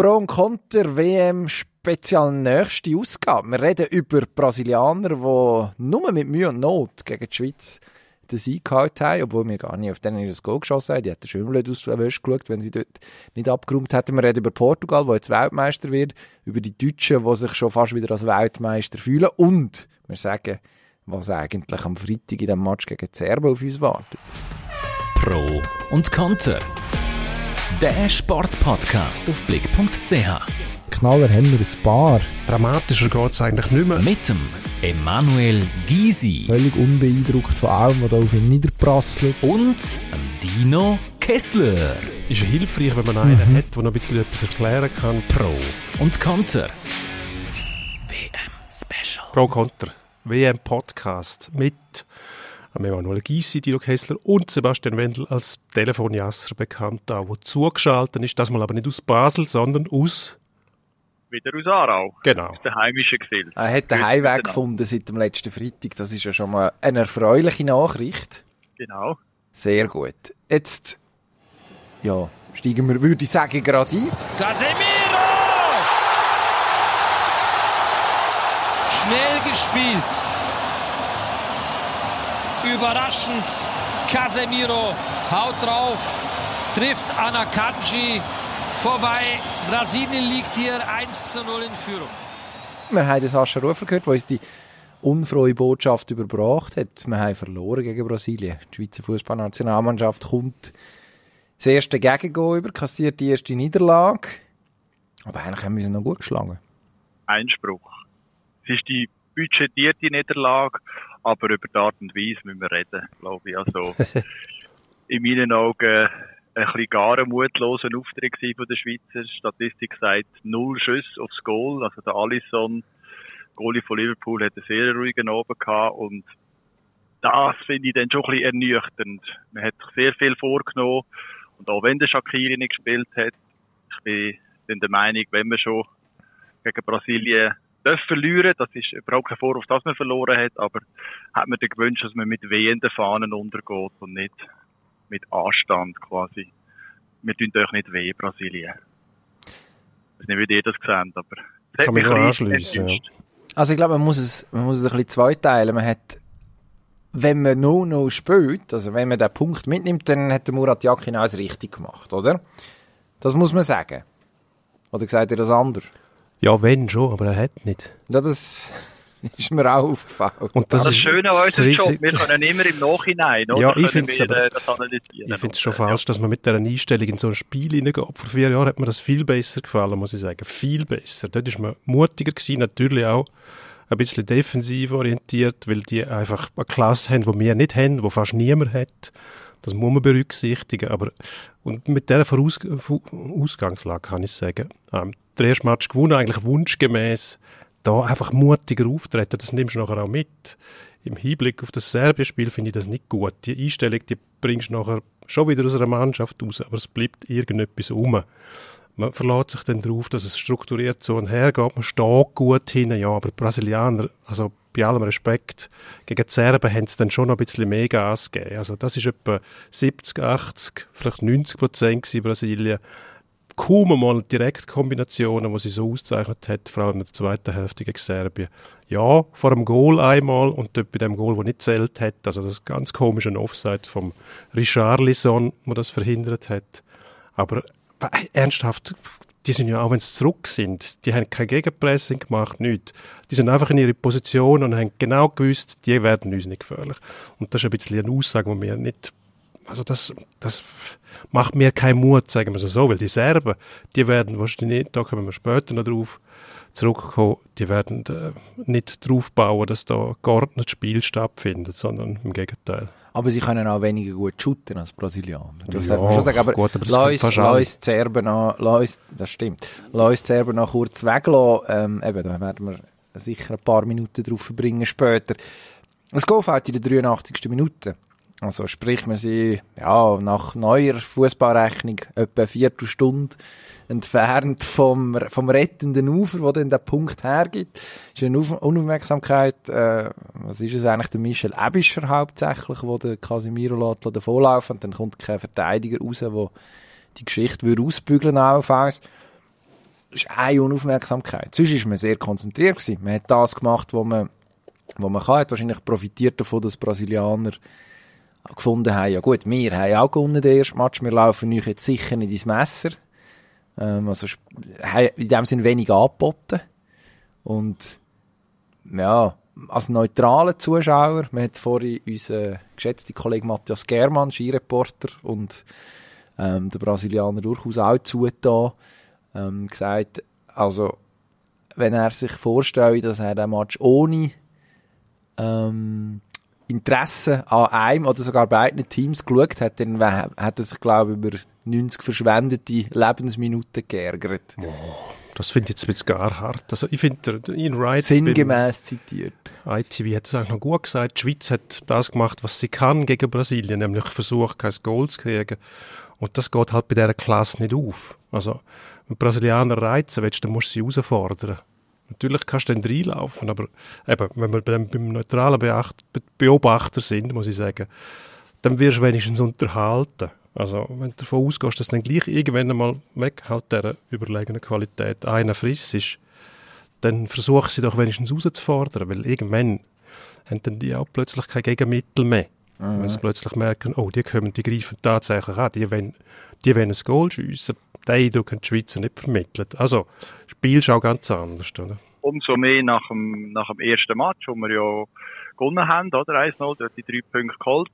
Pro und Konter WM Spezial nächste Ausgabe. Wir reden über Brasilianer, die nur mit Mühe und Not gegen die Schweiz den Sieg gehalten haben, obwohl wir gar nicht auf denen das Goal geschossen haben. Die hätten schön blöd aus der Wäsche geschaut, wenn sie dort nicht abgeräumt hätten. Wir reden über Portugal, wo jetzt Weltmeister wird, über die Deutschen, die sich schon fast wieder als Weltmeister fühlen und wir sagen, was eigentlich am Freitag in dem Match gegen die Serben auf uns wartet. Pro und Konter. Der Sportpodcast auf blick.ch. Knaller haben wir ein paar. Dramatischer geht es eigentlich nicht mehr. Mit dem Emanuel Gysi Völlig unbeeindruckt von allem, was da auf ihn niederprasselt. und dem Dino Kessler. Ist ja hilfreich, wenn man einen hat, der noch ein bisschen etwas erklären kann. Pro und Konter. WM Special. Pro Konter. WM Podcast mit Emanuel Gysi, Dino Kessler und Sebastian Wendel als Telefonjasser bekannt, da wo zugeschaltet ist. Das mal aber nicht aus Basel, sondern aus wieder aus Aarau. genau. Der heimische Gefilde. Er hat den Heimweg gefunden seit dem letzten Freitag. Das ist ja schon mal eine erfreuliche Nachricht. Genau. Sehr gut. Jetzt, ja, steigen wir, würde ich sagen, gerade ein. Casemiro! Schnell gespielt. Überraschend. Casemiro haut drauf, trifft Anakanji vorbei. Brasilien liegt hier 1 zu 0 in Führung. Wir haben den Sascha Rufer gehört, der uns die unfrohe Botschaft überbracht hat. Wir haben verloren gegen Brasilien. Die Schweizer Fußballnationalmannschaft kommt das erste Gegengoal über, kassiert die erste Niederlage. Aber eigentlich haben wir sie noch gut geschlagen. Einspruch. Es ist die budgetierte Niederlage, aber über die Art und Weise müssen wir reden, glaube ich. Also, in meinen Augen ein bisschen gar ein mutloser Auftritt von der Schweizer. Statistik sagt null Schüsse aufs Goal. Also der Alisson, Goalie von Liverpool, hat einen sehr ruhigen Abend gehabt und das finde ich dann schon ein bisschen ernüchternd. Man hat sich sehr viel vorgenommen und auch wenn der Shakiri nicht gespielt hat, ich bin der Meinung, wenn man schon gegen Brasilien darf verlieren, das ist überhaupt kein Vorwurf, dass man verloren hat, aber hat man dann gewünscht, dass man mit wehenden Fahnen untergeht und nicht mit Anstand quasi. Wir tun euch nicht weh, Brasilien. Ich weiß nicht, wie ihr das seht, aber hat Kann mich bisschen anschliessen, ja. Also ich glaube, man muss es, man muss es ein bisschen zweiteilen. Man hat, wenn man no no spielt, also wenn man den Punkt mitnimmt, dann hat der Murat Yakin alles richtig gemacht, oder? Das muss man sagen. Oder sagt ihr das anders? Ja, wenn schon, aber er hat nicht. Ja, das ist mir auch aufgefallen. Und das, Das, ist Schöne an unserem Job, wir können immer im Nachhinein, oder? Ja, ich finde es schon äh, falsch, dass man mit dieser Einstellung in so ein Spiel hineingeht. Vor vier Jahren hat mir das viel besser gefallen, muss ich sagen. Viel besser. Dort ist man mutiger gewesen, natürlich auch ein bisschen defensiv orientiert, weil die einfach eine Klasse haben, die wir nicht haben, die fast niemand hat. Das muss man berücksichtigen. Aber, und mit dieser Voraus Ausgangslage kann ich sagen, ähm, der erste Match gewonnen, eigentlich wunschgemäß, da einfach mutiger auftreten, das nimmst du nachher auch mit. Im Hinblick auf das Serbien-Spiel finde ich das nicht gut. Die Einstellung, die bringst du nachher schon wieder aus einer Mannschaft raus, aber es bleibt irgendetwas um. Man verlässt sich dann darauf, dass es strukturiert so und her geht. Man steht gut hin, ja, aber die Brasilianer, also bei allem Respekt, gegen die Serben haben sie dann schon noch ein bisschen mehr Gas gegeben. Also das ist etwa 70, 80, vielleicht 90 Prozent Brasilien. Kaum einmal Direktkombinationen, die sie so auszeichnet hat, vor allem in der zweiten Hälfte gegen Serbien. Ja, vor dem Goal einmal und dort bei dem Goal, wo nicht zählt hat, also das ganz komische Offside vom Richarlison, wo das verhindert hat. Aber äh, ernsthaft, die sind ja auch, wenn sie zurück sind, die haben kein Gegenpressing gemacht, nichts. Die sind einfach in ihre Position und haben genau gewusst, die werden uns nicht gefährlich. Und das ist ein bisschen eine Aussage, die wir nicht, also das, das macht mir keinen Mut, sagen wir so, so, weil die Serben, die werden wahrscheinlich nicht, da kommen wir später noch drauf zurückkommen, die werden äh, nicht drauf bauen, dass da geordnetes Spiel stattfindet, sondern im Gegenteil. Aber sie können auch weniger gut shooten als Brasilianer. Das Ja, darf man schon sagen. Aber, gut, aber das lass uns, lass die Serben noch, lass das stimmt. Lass die Serben noch kurz weglassen. Ähm, eben, da werden wir sicher ein paar Minuten drauf verbringen später. Das Goal fällt in der 83. Minute. Also sprich, wir sind ja, nach neuer Fußballrechnung etwa eine Viertelstunde entfernt vom, vom rettenden Ufer, wo dann der Punkt hergibt. Ist eine Auf Unaufmerksamkeit, äh, was ist es eigentlich, der Michel Ebischer hauptsächlich, wo der Casimiro lässt davonlaufen und dann kommt kein Verteidiger raus, der die Geschichte würde ausbügeln allenfalls. ist eine Unaufmerksamkeit. Sonst ist man sehr konzentriert gewesen. Man hat das gemacht, was man, was man kann. Hat wahrscheinlich profitiert davon, dass Brasilianer gefunden haben, ja gut, wir haben auch gewonnen den ersten Match, wir laufen euch jetzt sicher nicht ins Messer. Ähm, also, in dem Sinne wenig angeboten. Und, ja, als neutraler Zuschauer, man hat vorhin unseren geschätzten Kollegen Matthias Germann, Skireporter und ähm, der Brasilianer durchaus auch zugetan, ähm, gesagt, also wenn er sich vorstellt, dass er den Match ohne ähm, Interesse an einem oder sogar beiden Teams geschaut hat, dann hat er sich, glaube ich, über 90 verschwendete Lebensminuten geärgert. Das finde ich jetzt ein bisschen gar hart. Also ich finde, Ian Wright Sinngemäß zitiert. ITV hat es eigentlich noch gut gesagt. Die Schweiz hat das gemacht, was sie kann gegen Brasilien, nämlich versucht, kein Goal zu kriegen. Und das geht halt bei dieser Klasse nicht auf. Also, wenn Brasilianer reizen willst, dann musst du sie herausfordern. Natürlich kannst du dann reinlaufen, aber eben, wenn wir beim, beim neutralen Beacht, Be Beobachter sind, muss ich sagen, dann wirst du wenigstens unterhalten. Also, wenn du davon ausgehst, dass dann gleich irgendwann einmal weg halt dieser überlegenen Qualität einer friss ist, dann versuch sie doch wenigstens rauszufordern, weil irgendwann haben dann die auch plötzlich kein Gegenmittel mehr. Wenn sie plötzlich merken, oh, die kommen, die greifen tatsächlich an, die wollen, die wollen ein Goal schiessen. Eindruck haben die Schweizer nicht vermittelt. Also, Spiel ist auch ganz anders, oder? umso mehr nach dem, nach dem ersten Match, wo wir ja gewonnen haben, oder? 1-0, dort die drei Punkte geholt.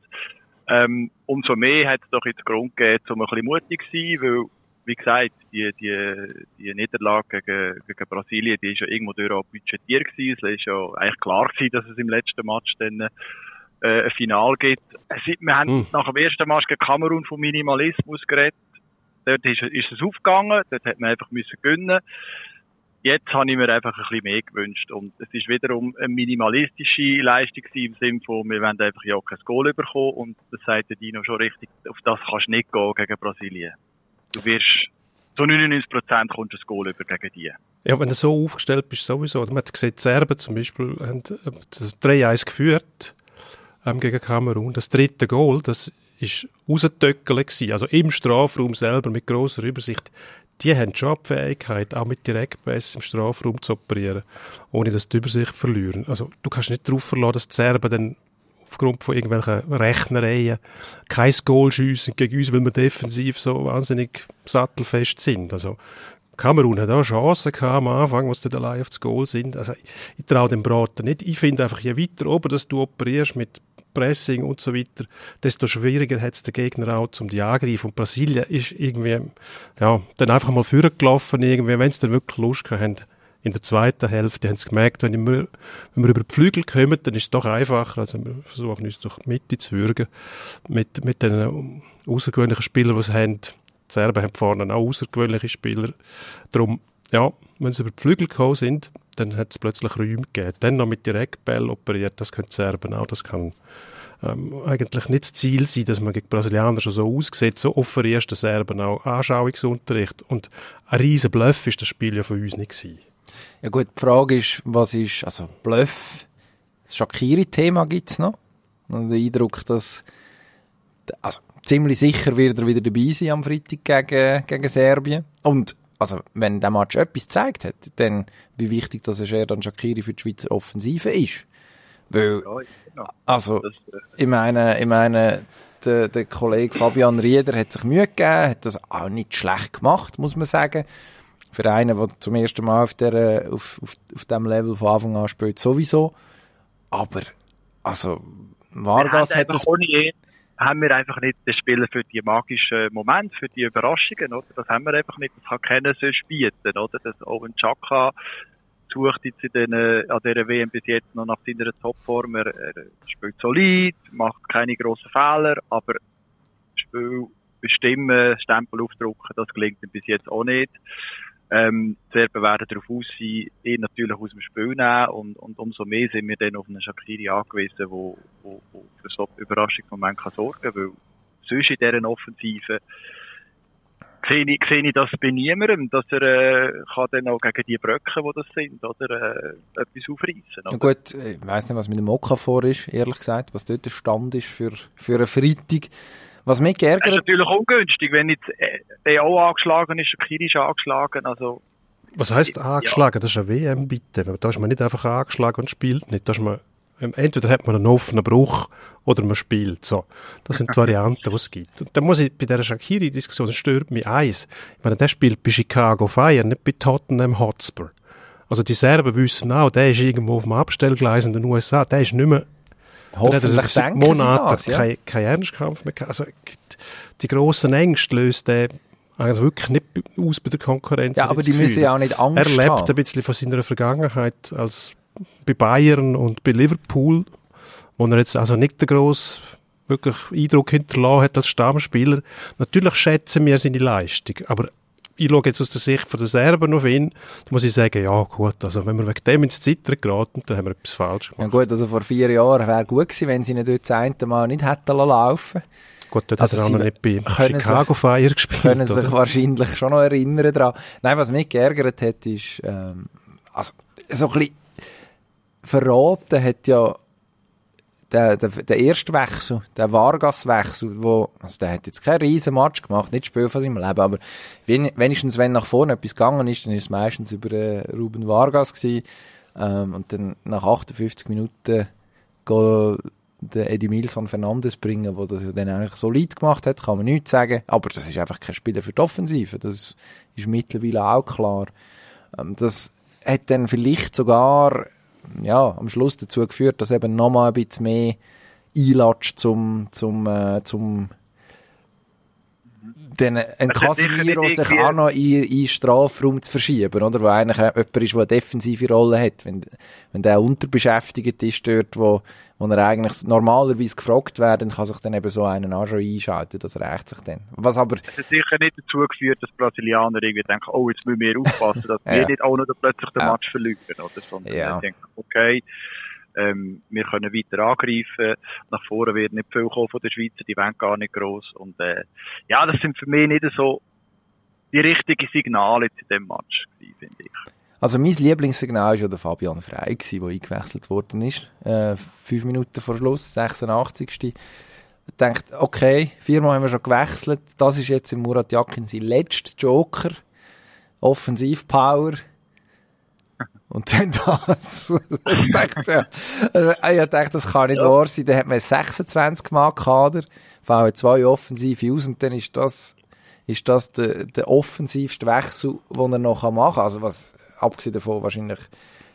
Ähm, umso mehr hat es doch jetzt Grund gegeben, um ein bisschen mutig zu sein, weil, wie gesagt, die, die, die Niederlage gegen, gegen Brasilien, die ist ja irgendwo durch auch budgetiert gewesen. Es ist ja eigentlich klar gewesen, dass es im letzten Match dann, äh, ein Final gibt. Wir haben Hm. nach dem ersten Match gegen Kamerun vom Minimalismus geredet. Dort ist, ist es aufgegangen, dort hat man einfach müssen gönnen jetzt habe ich mir einfach ein bisschen mehr gewünscht. Und es ist wiederum eine minimalistische Leistung im Sinne von, wir wollen einfach ja kein Goal bekommen. Und das sagt der Dino schon richtig, auf das kannst du nicht gehen gegen Brasilien. Du wirst, zu 99 Prozent kommst du ein Goal über gegen die. Ja, wenn du so aufgestellt bist, sowieso. Man hat gesehen, die Serben zum Beispiel haben äh, 3-1 geführt ähm, gegen Kamerun. Das dritte Goal, das ist rausgetöckelt. Also im Strafraum selber mit grosser Übersicht. Die haben schon die Fähigkeit, auch mit Direktpässen im Strafraum zu operieren, ohne dass die Übersicht verlieren. Also du kannst nicht darauf verlassen, dass die Serben dann aufgrund von irgendwelchen Rechnereien kein Goal schiessen gegen uns, weil wir defensiv so wahnsinnig sattelfest sind. Also Kamerun hat auch Chancen am Anfang, wo sie allein auf das Goal sind. Also ich, ich traue dem Braten nicht. Ich finde einfach, je weiter oben dass du operierst mit Pressing und so weiter, desto schwieriger hat es der Gegner auch, um die angreifen. Und Brasilien ist irgendwie, ja, dann einfach mal vorgelaufen irgendwie, wenn sie dann wirklich Lust haben. In der zweiten Hälfte haben sie gemerkt, wenn wir, wenn wir über die Flügel kommen, dann ist es doch einfacher. Also wir versuchen uns die Mitte zu würgen. Mit, mit den außergewöhnlichen Spielern, die sie haben. Die Serben haben vorne auch außergewöhnliche Spieler. Darum, ja, wenn sie über die Flügel gekommen sind, dann hat es plötzlich Räume gegeben. Dann noch mit Direktball operiert, das können die Serben auch. Das kann ähm, eigentlich nicht das Ziel sein, dass man gegen Brasilianer schon so aussieht. So offerierst du den Serben auch Anschauungsunterricht. Und ein riesen Bluff ist das Spiel ja von uns nicht gewesen. Ja gut, die Frage ist, was ist, also Bluff, das Shakiri-Thema gibt's noch. Und der Eindruck, dass, also ziemlich sicher wird er wieder dabei sein am Freitag gegen, gegen Serbien. Und, also, wenn der Match etwas gezeigt hat, dann, wie wichtig, dass er Sherdan Shakiri für die Schweizer Offensive ist. Weil, also, Das, äh, ich meine, ich meine, der, der Kollege Fabian Rieder hat sich Mühe gegeben, hat das auch nicht schlecht gemacht, muss man sagen. Für einen, der zum ersten Mal auf, der, auf, auf, auf dem Level von Anfang an spielt, sowieso. Aber, also, Vargas hat das, ohne ihn haben wir einfach nicht den Spieler für die magischen Momente, für die Überraschungen, oder? Das haben wir einfach nicht. Das kann keiner sonst bieten, oder? Das Owen Chaka sucht jetzt in den, an dieser WM bis jetzt noch nach seiner Topform. Er, er spielt solid, macht keine grossen Fehler, aber Spiel bestimmen, Stempel aufdrucken, das gelingt ihm bis jetzt auch nicht. Ähm, die Serben werden darauf aus sein, ihn natürlich aus dem Spiel nehmen und, und umso mehr sind wir dann auf einen Shakiri angewiesen, wo, wo, wo für so Überraschungsmoment sorgen kann, weil sonst in dieser Offensive sehe ich, sehe ich das bei niemandem, dass er äh, kann dann auch gegen die Bröcke, die das sind, oder äh, etwas aufreißen. ja Oder? gut, ich weiss nicht, was mit dem Mokka vor ist, ehrlich gesagt, was dort der Stand ist für, für einen Freitag. Was mich Das ist geärgert natürlich ungünstig, wenn jetzt äh, der auch angeschlagen ist, Shakiri ist angeschlagen, also Was heisst angeschlagen? Das ist eine WM, bitte. Da ist man nicht einfach angeschlagen und spielt nicht. Da ist man, entweder hat man einen offenen Bruch oder man spielt. So. Das sind die Varianten, die es gibt. Und da muss ich bei dieser Shakiri-Diskussion, stört mich eins. Ich meine, der spielt bei Chicago Fire, nicht bei Tottenham Hotspur. Also die Serben wissen auch, der ist irgendwo auf dem Abstellgleis in den USA, der ist nicht mehr Hoffentlich seit Monaten das, ja. kein, kein Ernstkampf mehr. Also die grossen Ängste löst der also wirklich nicht aus bei der Konkurrenz. Ja, aber die das müssen Gefühl. ja auch nicht Angst Er lebt haben. ein bisschen von seiner Vergangenheit als bei Bayern und bei Liverpool, wo er jetzt also nicht den grossen wirklich Eindruck hinterlassen hat als Stammspieler. Natürlich schätzen wir seine Leistung, aber ich schaue jetzt aus der Sicht von der Serben auf ihn, da muss ich sagen, ja gut, also wenn wir wegen dem ins Zittern geraten, dann haben wir etwas falsch Ja gemacht. gut, also vor vier Jahren wäre gut gewesen, wenn sie ihn dort das eine Mal nicht hätten laufen lassen. Gut, dort Also hat er auch noch nicht bei Chicago Fire gespielt. können sich oder? wahrscheinlich schon noch erinnern daran. Nein, was mich geärgert hat, ist, ähm, also, so ein bisschen verraten hat ja der, der, der erste Wechsel, der Vargas-Wechsel, wo, also der hat jetzt keinen riesen Match gemacht, nicht Spiel von seinem Leben, aber wen, wenigstens wenn nach vorne etwas gegangen ist, dann ist es meistens über äh, Ruben Vargas gewesen, ähm, und dann nach 58 Minuten go den Eddie Milson Fernandes bringen, der das ja dann eigentlich solid gemacht hat, kann man nichts sagen. Aber das ist einfach kein Spieler für die Offensive. Das ist mittlerweile auch klar. Ähm, das hat dann vielleicht sogar ja, am Schluss dazu geführt, dass eben nochmal ein bisschen mehr einlatscht zum, zum, äh, zum den, ein Casemiro sich auch noch in, in Strafraum zu verschieben, oder? Wo eigentlich jemand ist, der eine defensive Rolle hat. Wenn, wenn der unterbeschäftigt ist dort, wo, wo er eigentlich normalerweise gefragt wird, dann kann sich dann eben so einen auch schon einschalten, das reicht sich dann. Was aber, Es hat sicher nicht dazu geführt, dass Brasilianer irgendwie denken, oh, jetzt müssen wir aufpassen, dass Ja. wir nicht auch noch plötzlich den Ja. Match verlieren, oder? Sondern Ja. denken, okay, ähm, wir können weiter angreifen, nach vorne wird nicht viel kommen von den Schweizer, die wollen gar nicht gross und, äh, ja, das sind für mich nicht so die richtigen Signale in dem Match finde ich. Also mein Lieblingssignal war ja der Fabian Frey, gewesen, der eingewechselt worden ist. Äh, fünf Minuten vor Schluss, 86. Ich dachte, okay, viermal haben wir schon gewechselt. Das ist jetzt im Murat Yakin sein letzter Joker. Offensivpower. Und dann das. ich dachte, ja, ich dachte, das kann nicht wahr sein. Dann hat man 26 Mal Kader, fallen zwei Offensive aus und dann ist das, ist das der, der offensivste Wechsel, den er noch machen kann. Also was, abgesehen davon wahrscheinlich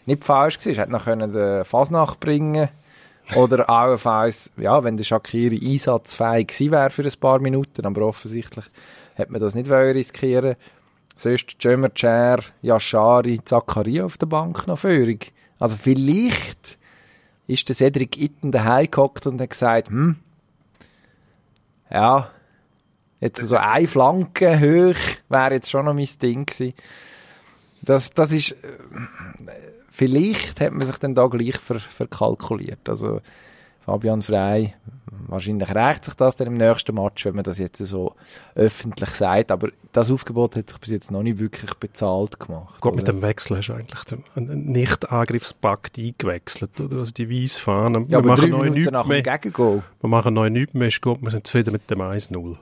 nicht falsch. Er hätte noch können den Fasnacht bringen oder allenfalls, ja, wenn der Shakiri einsatzfähig gewesen wäre für ein paar Minuten, aber offensichtlich hat man das nicht wollen riskieren Sonst Jömer, Cher, Yashari, Zakaria auf der Bank noch Führung. Also vielleicht ist der Cedric Itten daheim gehockt und hat gesagt, hm, ja, jetzt so eine Flanke hoch wäre jetzt schon noch mein Ding gewesen. Das, das ist, äh, vielleicht hat man sich dann da gleich ver, verkalkuliert. Also, Fabian Frey, wahrscheinlich reicht sich das dann im nächsten Match, wenn man das jetzt so öffentlich sagt. Aber das Aufgebot hat sich bis jetzt noch nicht wirklich bezahlt gemacht. Gut, mit dem Wechsel hast du eigentlich einen Nicht-Angriffspakt eingewechselt, oder? Also die weiss Fahne. ja, aber drei neu Minuten nach dem mehr. Gegengol. Wir machen neu nichts mehr, ist gut, wir sind zufrieden mit dem 1-0.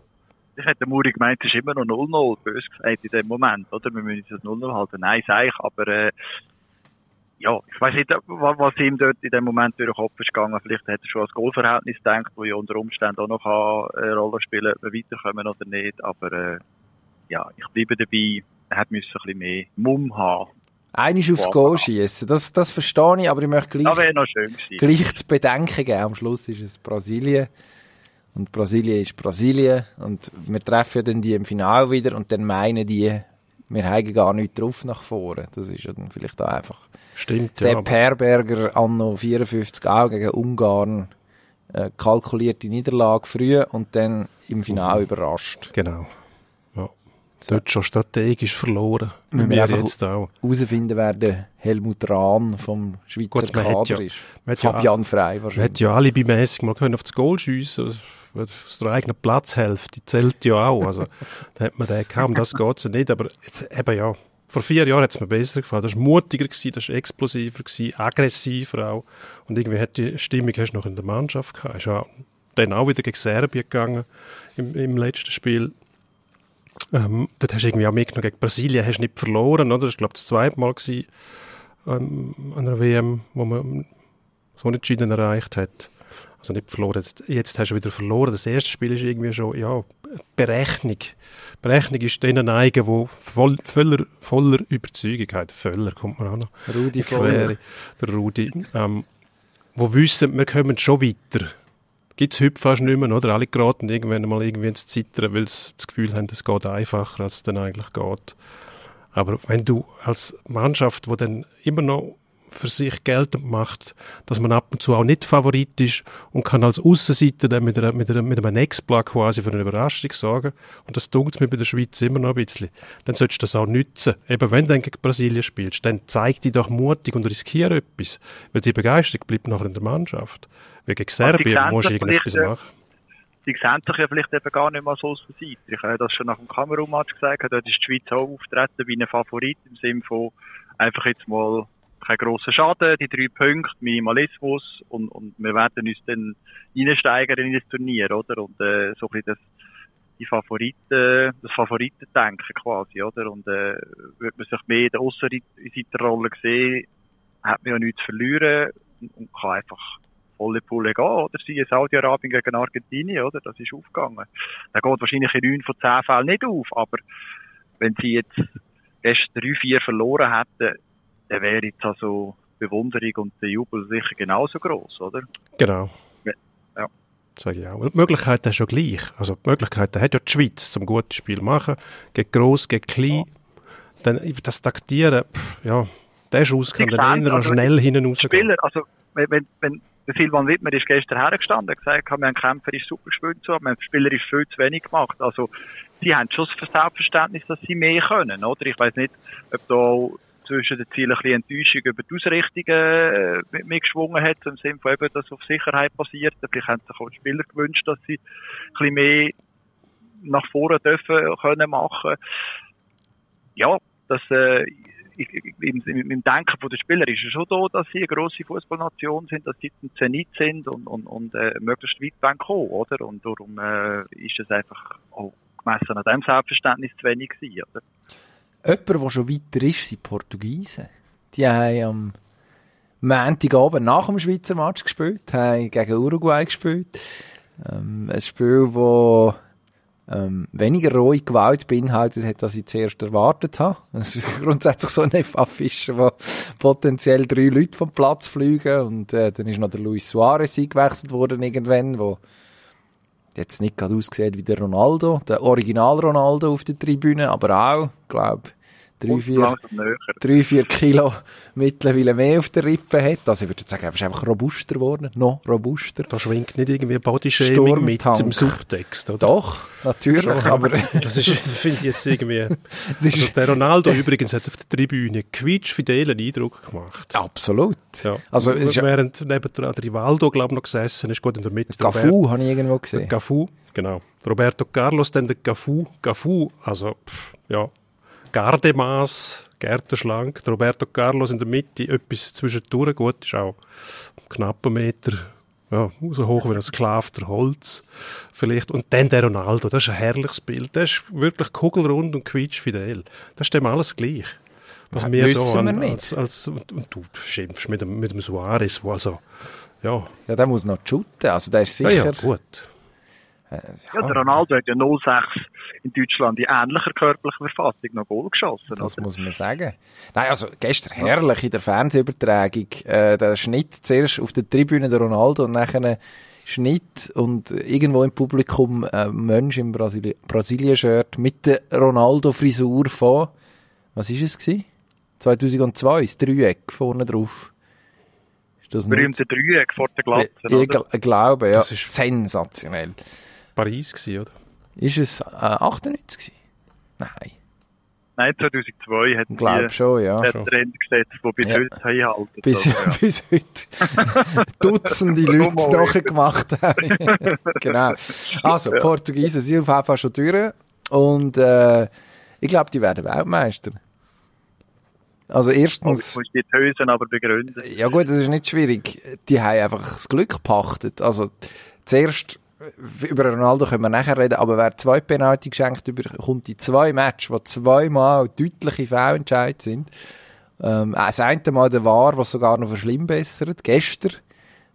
Ich hätte Muri gemeint, es ist immer noch 0-0, bös gesagt, in dem Moment, oder? Wir müssen das 0-0 halten. Nein, sag ich, aber, äh, ja, ich weiß nicht, wa- was ihm dort in dem Moment durch den Kopf ist gegangen. Vielleicht hat er schon als Goalverhältnis gedacht, wo ja unter Umständen auch noch kann, eine Rolle spielen ob wir weiterkommen oder nicht. Aber, äh, ja, ich bleibe dabei. Er hat müssen ein bisschen mehr Mumm haben. Einmal aufs. Goal schießen, das, das verstehe ich, aber ich möchte Das gleich, gewesen. gleich zu bedenken geben. Am Schluss ist es Brasilien. Und Brasilien ist Brasilien. Und wir treffen ja dann die im Finale wieder und dann meinen die, wir haben gar nichts drauf nach vorne. Das ist ja dann vielleicht auch einfach Stimmt, ja. Sepp aber- Herberger anno 54 auch gegen Ungarn äh, kalkulierte Niederlage früh und dann im Finale überrascht. Genau. Dort schon strategisch verloren. Müssen wir wir einfach- jetzt auch. Herausfinden, wer der Helmut Rahn vom Schweizer Gut, man hat Kader ja- ist. man hat ja- Fabian Frey Man wahrscheinlich. hätte ja alibimässig mal können auf das Goal schiessen also aus der eigenen Platzhälfte zählt ja auch. Also, da hat man den kaum, das geht ja nicht. Aber eben ja, vor vier Jahren hat es mir besser gefallen. Das war mutiger, gewesen, das war explosiver, gewesen, aggressiver auch. Und irgendwie hat die Stimmung hast du noch in der Mannschaft gehabt. Ist ja dann auch wieder gegen Serbien gegangen im, im letzten Spiel. Ähm, dort hast du irgendwie auch mitgenommen, gegen Brasilien hast du nicht verloren, oder? Das war, glaube ich, das zweite Mal gewesen, ähm, an einer WM, wo man so Unentschieden erreicht hat. Also nicht verloren. Jetzt, jetzt hast du wieder verloren. Das erste Spiel ist irgendwie schon, ja, Berechnung. Berechnung ist denen eigen, die voll, voller, voller Überzeugung haben. Völler kommt man auch noch. Rudi Quere. Der Rudi. Ähm, wo wissen, wir kommen schon weiter. Gibt es heute fast nicht mehr, oder? Alle geraten irgendwann mal irgendwie ins Zittern, weil sie das Gefühl haben, es geht einfacher, als es dann eigentlich geht. Aber wenn du als Mannschaft, wo dann immer noch für sich geltend macht, dass man ab und zu auch nicht Favorit ist und kann als Aussenseiter dann mit, einer, mit, einer, mit einem Exploit quasi für eine Überraschung sorgen. Und das tut mir bei der Schweiz immer noch ein bisschen. Dann solltest du das auch nützen. Eben wenn du dann gegen Brasilien spielst, dann zeig dich doch mutig und riskiere etwas. Weil die Begeisterung bleibt nachher in der Mannschaft. Weil gegen Serbien musst du irgendetwas äh, machen. Die sehen sich ja vielleicht eben gar nicht mal so Außenseiter. Ich habe das schon nach dem Kamerun-Match gesagt. Dort ist die Schweiz auch auftreten wie ein Favorit im Sinne von einfach jetzt mal kein grosser Schaden, die drei Punkte, Minimalismus und, und wir werden uns dann reinsteigern in das Turnier, oder? Und äh, so ein bisschen das, die Favoriten, das Favoritendenken quasi, oder? Und äh, würde man sich mehr in der Aussenseiterrolle sehen, hat man ja nichts zu verlieren und, und kann einfach volle Pulle gehen, oder? Sie Saudi-Arabien gegen Argentinien, oder? Das ist aufgegangen. Da geht wahrscheinlich in neun von zehn Fällen nicht auf, aber wenn sie jetzt erst drei, vier verloren hätten, dann wäre jetzt also Bewunderung und der Jubel sicher genauso groß, oder? Genau. Ja. Ja. Sage ich auch. Und die Möglichkeiten hast du ja gleich. Also die Möglichkeiten hat ja die Schweiz zum guten Spiel machen. Gegen gross, gegen klein. Dann das Taktieren, pff, ja, der Schuss kann dann eher also schnell hinten rausgehen. Spieler, also wenn, wenn, der Silvan Wittmer ist gestern hergestanden, hat gesagt, wir haben kämpferisch super gespielt, so, wir haben spielerisch viel zu wenig gemacht. Also sie haben schon das Selbstverständnis, dass sie mehr können, oder? Ich weiß nicht, ob da zwischen den Zielen ein bisschen Enttäuschung über die Ausrichtungen äh, mitgeschwungen hat, im Sinne von eben, dass auf Sicherheit basiert. Vielleicht haben sich auch die Spieler gewünscht, dass sie ein bisschen mehr nach vorne dürfen können machen. Ja, das äh, im, im, Denken den Spieler ist es schon so, dass sie eine grosse Fußballnation sind, dass sie ein Zenit sind und, und, und äh, möglichst weit wollen oder? Und darum äh, ist es einfach auch gemessen an dem Selbstverständnis zu wenig gewesen, oder? Jemand, der schon weiter ist, sind die Portugiesen. Die haben am Montagabend nach dem Schweizer Match gespielt, haben gegen Uruguay gespielt. Ähm, ein Spiel, das ähm, weniger rohe Gewalt beinhaltet hat, als ich zuerst erwartet habe. Es ist grundsätzlich so eine Affische, wo potenziell drei Leute vom Platz fliegen und äh, dann ist noch der Luis Suarez eingewechselt worden irgendwann, wo jetzt nicht gerade aussieht wie der Ronaldo, der Original Ronaldo auf der Tribüne, aber auch, glaube drei, vier, drei, vier Kilo mittlerweile mehr auf der Rippe hat. Also ich würde sagen, er ist einfach robuster geworden, noch robuster. Da schwingt nicht irgendwie Bodyshaming mit im Subtext, oder? Doch, natürlich, Schon. aber Das ist, finde ich jetzt irgendwie. Also der Ronaldo übrigens hat auf der Tribüne quietschfidelen Eindruck gemacht. absolut. Ja. Also es Während neben der Rivaldo, glaube ich, noch gesessen ist, gut in der Mitte. Cafu habe ich irgendwo gesehen. Cafu, genau. Roberto Carlos, dann der Cafu. Cafu, also, pff, ja, Gardemaß, Gärtenschlank. Der Roberto Carlos in der Mitte, etwas zwischendurch. Gut, ist auch knapp einen Meter, ja, so hoch wie ein Sklav der Holz, vielleicht. Und dann der Ronaldo, das ist ein herrliches Bild. Der ist wirklich kugelrund und quietschfidel. Das ist dem alles gleich. Was Ja, wir wissen da wir nicht. als, als, und, und du schimpfst mit dem, mit dem Suarez, wo also, ja, Ja, der muss noch shooten, also der ist sicher... ja, ja, gut. Ja, der Ronaldo hat ja 06 in Deutschland in ähnlicher körperlicher Verfassung noch Goal geschossen. Das oder? muss man sagen. Nein, also gestern herrlich in der Fernsehübertragung. Äh, der Schnitt zuerst auf der Tribüne der Ronaldo und nachher ein Schnitt und irgendwo im Publikum ein Mensch im Brasili Brasilien-Shirt mit der Ronaldo-Frisur von, was ist es gewesen? 2002, das Dreieck vorne drauf. Ist das nicht? Berühmte Dreieck vor der Glatze. Ich, ich glaube, ja. Das ist- sensationell. Paris gewesen, oder? Ist es äh, 98 gewesen? Nein, Nein, 2002 hat ich glaube schon, ja. der schon. Trend gesetzt, der bis Ja. heute einhalten. bis, Also, ja. bis heute Dutzende Leute Nur mal. nachgemacht haben. genau. Also, Portugiesen sind auf jeden Fall schon durch. Und äh, ich glaube, die werden Weltmeister. Also erstens, Du musst die Hösen aber begründen. ja gut, das ist nicht schwierig. Die haben einfach das Glück gepachtet. Also zuerst über Ronaldo können wir nachher reden, aber wer zwei Penalty geschenkt bekommt die zwei Matches, wo zweimal deutliche Fehlentscheid sind. Ähm, das eine Mal der War, was sogar noch verschlimmbessert, gestern.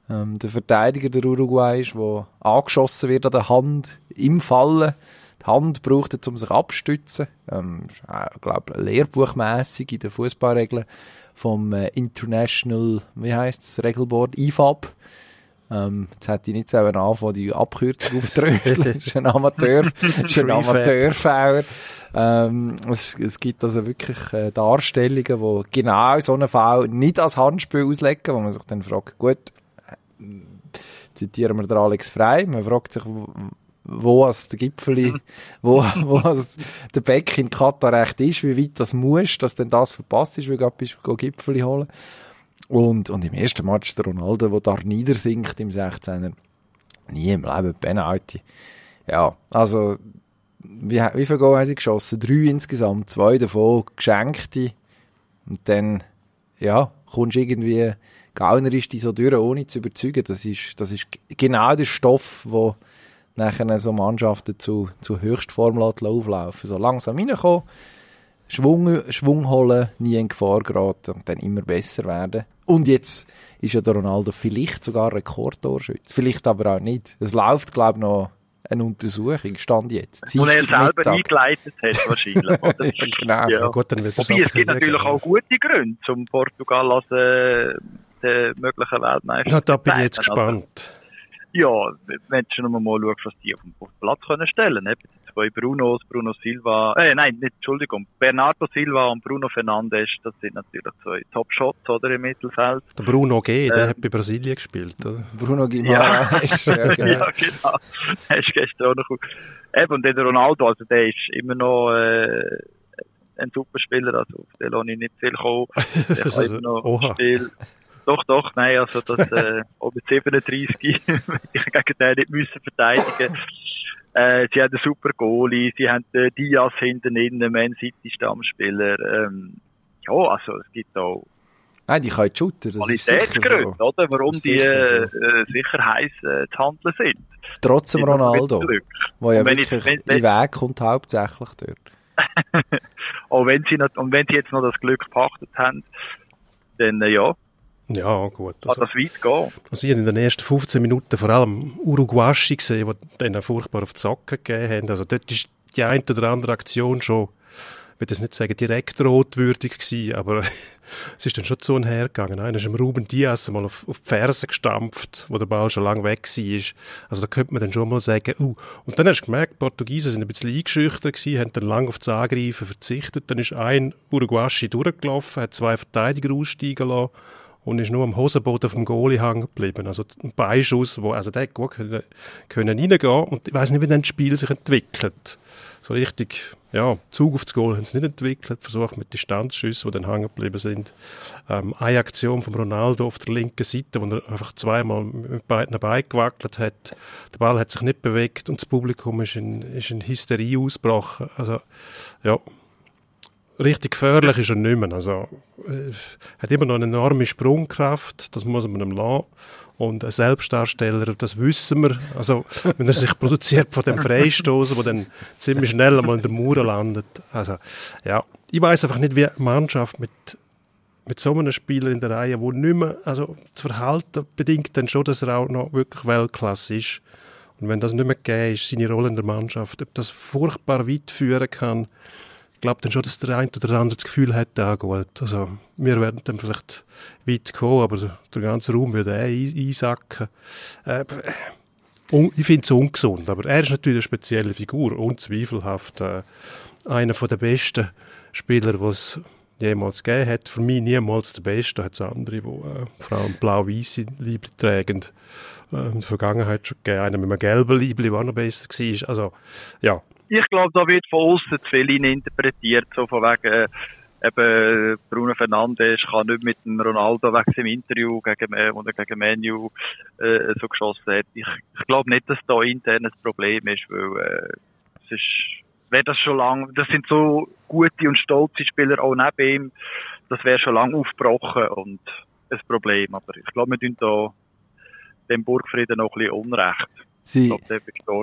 Ähm, der Verteidiger der Uruguay ist, der angeschossen wird an der Hand im Fallen. Die Hand braucht er, um sich abstützen. Ähm, ist, äh, glaube lehrbuchmässig in den Fußballregeln vom äh, International, wie heißt es, Regelboard, IFAB. Ähm, jetzt hätte ich nicht selber anfangen, die Abkürzung aufdröseln. ist ein Amateur, ist ein Amateurfehler. Ähm, es, es gibt also wirklich äh, Darstellungen, wo genau so einen Fall nicht als Handspiel auslegen, wo man sich dann fragt, gut, äh, zitieren wir den Alex Frei, man fragt sich, wo es der Gipfeli, wo, wo es der Beck in Katar recht ist, wie weit das muss, dass denn das verpasst ist, wie du bist, Gipfeli holen. Und, und im ersten Match der Ronaldo, der da niedersinkt im 16er, nie im Leben Penalty. Ja, also, wie, wie viele Goal haben sie geschossen? Drei insgesamt, zwei davon geschenkte. Und dann, ja, kommst irgendwie, gaunerisch die so durch, ohne zu überzeugen. Das ist, das ist genau der Stoff, wo nachher so Mannschaften zu, zu Höchstform auflaufen. So langsam reinkommen, Schwung, Schwung holen, nie in Gefahr geraten und dann immer besser werden. Und jetzt ist ja der Ronaldo vielleicht sogar Rekordtorschütze. Vielleicht aber auch nicht. Es läuft, glaube ich, noch eine Untersuchung, stand jetzt. Wo er selber Mittag. eingeleitet hat, wahrscheinlich. Oder? genau. Ja. Gut, dann wird Wobei, es gibt natürlich auch gute Gründe, zum Portugal als äh, der möglichen Weltmeister ja, da bin ich jetzt gespannt. Ja, wenn du noch mal schaust, was die auf den Platz können stellen können. Zwei Brunos, Bruno Silva, äh, nein, nicht, Entschuldigung, Bernardo Silva und Bruno Fernandes, das sind natürlich zwei Top-Shots, oder, im Mittelfeld. Der Bruno G., der ähm, hat bei Brasilien gespielt, oder? Bruno Guimaraes. Ja, ja, genau. ja, genau. Er ist gestern auch noch Eben, und der Ronaldo, also der ist immer noch, äh, ein super Spieler, also auf den lasse ich nicht viel kommen. Der kann immer noch Oha. Spiel doch, doch, nein, also das, äh, auch mit 37 ich gegen den nicht müssen verteidigen. Äh, sie haben einen super Goalie, sie haben äh, Diaz hinten innen, Man City Stammspieler. Ähm, ja, also es gibt auch Nein, die können shooten, das ist sicher Qualitätsgründe, so. oder? Warum die äh, äh, sicher heiß äh, zu handeln sind. Trotzdem noch Ronaldo, wo ja wenn ich- wirklich wenn- in den Weg kommt, hauptsächlich dort. Auch wenn sie noch, und wenn sie jetzt noch das Glück gepachtet haben, dann äh, ja, Ja, gut. Also, das weit gehen. also ich habe in den ersten 15 Minuten vor allem Uruguaschi gesehen, die denen furchtbar auf die Socken gegeben haben. Also dort ist die eine oder andere Aktion schon, ich will das nicht sagen, direkt rotwürdig gewesen, aber es ist dann schon zu und her gegangen. Einer ist dem Ruben Diaz mal auf, auf die Ferse gestampft, wo der Ball schon lange weg war. Also da könnte man dann schon mal sagen, uh. Und dann hast du gemerkt, die Portugiesen sind ein bisschen eingeschüchtert gewesen, haben dann lange auf das Angreifen verzichtet. Dann ist ein Uruguaschi durchgelaufen, hat zwei Verteidiger aussteigen lassen und ist nur am Hosenboden vom Goalie hängen geblieben. Also ein Beischuss, wo, also der gut können, können reingehen und ich weiß nicht, wie dann das Spiel sich entwickelt. So richtig, ja, Zug auf das Goal haben sie nicht entwickelt, versucht mit Distanzschüssen, die dann hängen geblieben sind. Ähm, eine Aktion von Ronaldo auf der linken Seite, wo er einfach zweimal mit beiden Beinen gewackelt hat. Der Ball hat sich nicht bewegt und das Publikum ist in, ist in Hysterie ausgebrochen. Also, ja, richtig gefährlich ist er nicht mehr. Also, äh, hat immer noch eine enorme Sprungkraft, das muss man ihm lassen. Und ein Selbstdarsteller, das wissen wir. Also, wenn er sich produziert von dem Freistoßen, der dann ziemlich schnell einmal in der Mauer landet. Also, ja, ich weiß einfach nicht, wie eine Mannschaft mit, mit so einem Spieler in der Reihe, wo nicht mehr, also, das Verhalten bedingt dann schon, dass er auch noch wirklich Weltklasse ist. Und wenn das nicht mehr gegeben ist, seine Rolle in der Mannschaft, ob das furchtbar weit führen kann, glaube dann schon, dass der eine oder andere das Gefühl hat, ah gut, also wir werden dann vielleicht weit kommen, aber der, ganze Raum würde eh ein- einsacken. Äh, ich finde es ungesund, aber er ist natürlich eine spezielle Figur, unzweifelhaft äh, einer der besten Spieler, die es jemals gegeben hat. Für mich niemals der Beste, hat es andere, die äh, vor allem blau-weiße Liebli tragen. Äh, in der Vergangenheit schon gegeben, einer mit einem gelben Liebli, der auch noch besser war. Also, ja, ich glaube, da wird von außen zu viel interpretiert, so von wegen, äh, eben, Bruno Fernandes kann nicht mit dem Ronaldo wegen seinem Interview gegen, äh, oder gegen Menu, äh, so geschossen hat. Ich, ich glaube nicht, dass da intern ein Problem ist, weil, äh, es ist, wäre das schon lang, das sind so gute und stolze Spieler auch neben ihm, das wäre schon lang aufgebrochen und ein Problem. Aber ich glaube, wir tun da dem Burgfrieden noch ein bisschen Unrecht. Sie, der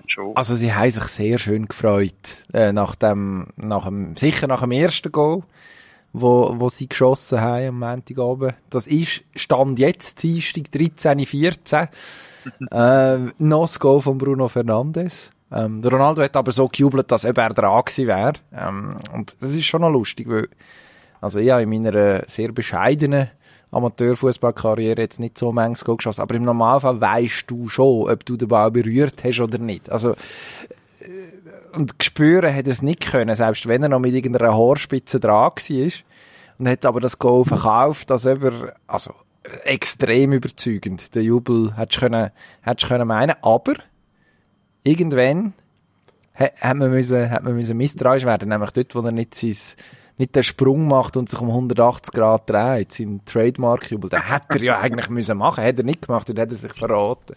schon. also sie haben sich sehr schön gefreut, äh, nach dem, nach dem, sicher nach dem ersten Goal, wo, wo sie geschossen haben am Montagabend. Das ist, Stand jetzt, Dienstag 13, 14, äh, noch das Goal von Bruno Fernandes. Ähm, der Ronaldo hat aber so gejubelt, dass eben er dran gewesen wäre. Ähm, und das ist schon noch lustig, weil, also ich habe in meiner sehr bescheidenen Amateurfußballkarriere jetzt nicht so manches Goal geschossen, aber im Normalfall weißt du schon, ob du den Ball berührt hast oder nicht. Also, äh, und spüren hat es nicht können, selbst wenn er noch mit irgendeiner Haarspitze dran war. Und hat aber das Goal verkauft, als über, also, extrem überzeugend. Der Jubel hättest du können, hättest können meinen, aber, irgendwann, hat, hat man müssen, hat man müssen misstrauisch werden, nämlich dort, wo er nicht sein, nicht den Sprung macht und sich um 180 Grad dreht, sein Trademark-Jubel, den hätte er ja eigentlich müssen machen, hat er nicht gemacht und hat er sich verraten.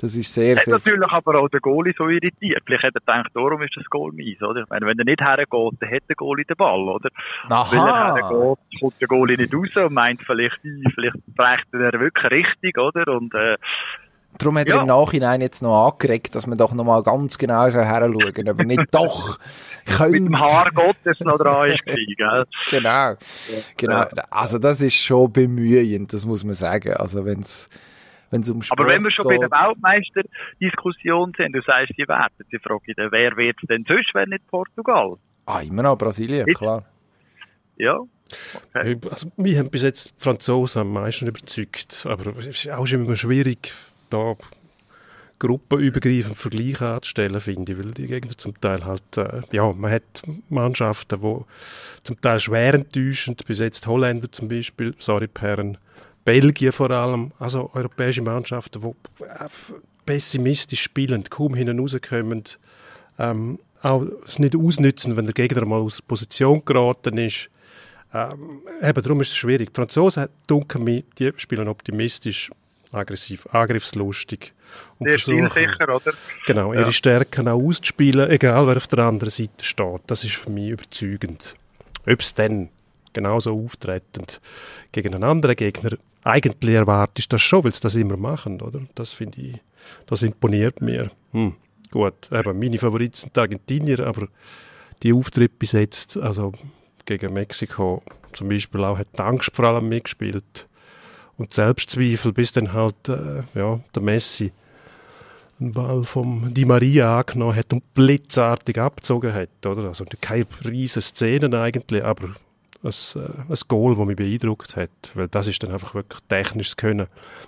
Das ist sehr, Hat sehr, natürlich aber auch der Goalie so irritiert. Vielleicht hat er gedacht, darum ist das Goal mies, oder? Ich meine, wenn er nicht hergeht, dann hat der Goalie den Ball, oder? Weil er aha, hergeht, kommt der Goalie nicht raus und meint vielleicht, vielleicht brecht er wirklich richtig, oder? Und, äh, darum hat er Ja. im Nachhinein jetzt noch angeregt, dass man doch noch mal ganz genau so heranschauen, aber nicht doch, mit könnte, dem Haar Gottes noch dran ist gell? Genau, genau. Also das ist schon bemühend, das muss man sagen. Also wenn's wenn's um Sport Aber wenn wir schon bei geht, der Weltmeisterdiskussion sind, du sagst, sie werden, die frage ich dann, wer wird denn sonst, wenn nicht Portugal? ah, immer noch Brasilien, Bitte? klar. Ja. Okay. Also, mich haben bis jetzt die Franzosen am meisten überzeugt. Aber es ist auch immer schwierig, da gruppenübergreifend Vergleiche anzustellen, finde ich, weil die Gegner zum Teil halt, äh, ja, man hat Mannschaften, die zum Teil schwer enttäuschend, bis jetzt Holländer zum Beispiel, sorry, Perren, Belgien vor allem, also europäische Mannschaften, die äh, pessimistisch spielen, kaum hinten rauskommen, ähm, auch es nicht ausnützen, wenn der Gegner mal aus der Position geraten ist. Ähm, eben, darum ist es schwierig. Die Franzosen, dunkel mir, die spielen optimistisch, aggressiv, angriffslustig. Und Sehr stilsicher, oder? genau, ihre Ja. Stärken auch auszuspielen, egal wer auf der anderen Seite steht. Das ist für mich überzeugend. Ob es dann genauso auftretend gegen einen anderen Gegner eigentlich erwartest, das schon, weil sie das immer machen, oder? Das finde ich, das imponiert mir. Hm. Gut, eben, meine Favoriten sind die Argentinier, aber die Auftritte bis jetzt, also gegen Mexiko zum Beispiel auch, hat die Angst vor allem mitgespielt. Und Selbstzweifel, bis dann halt, äh, ja, der Messi einen Ball vom Di Maria angenommen hat und blitzartig abgezogen hat, oder? Also keine riesen Szenen eigentlich, aber ein, äh, ein Goal, das mich beeindruckt hat, weil das ist dann einfach wirklich technisches Können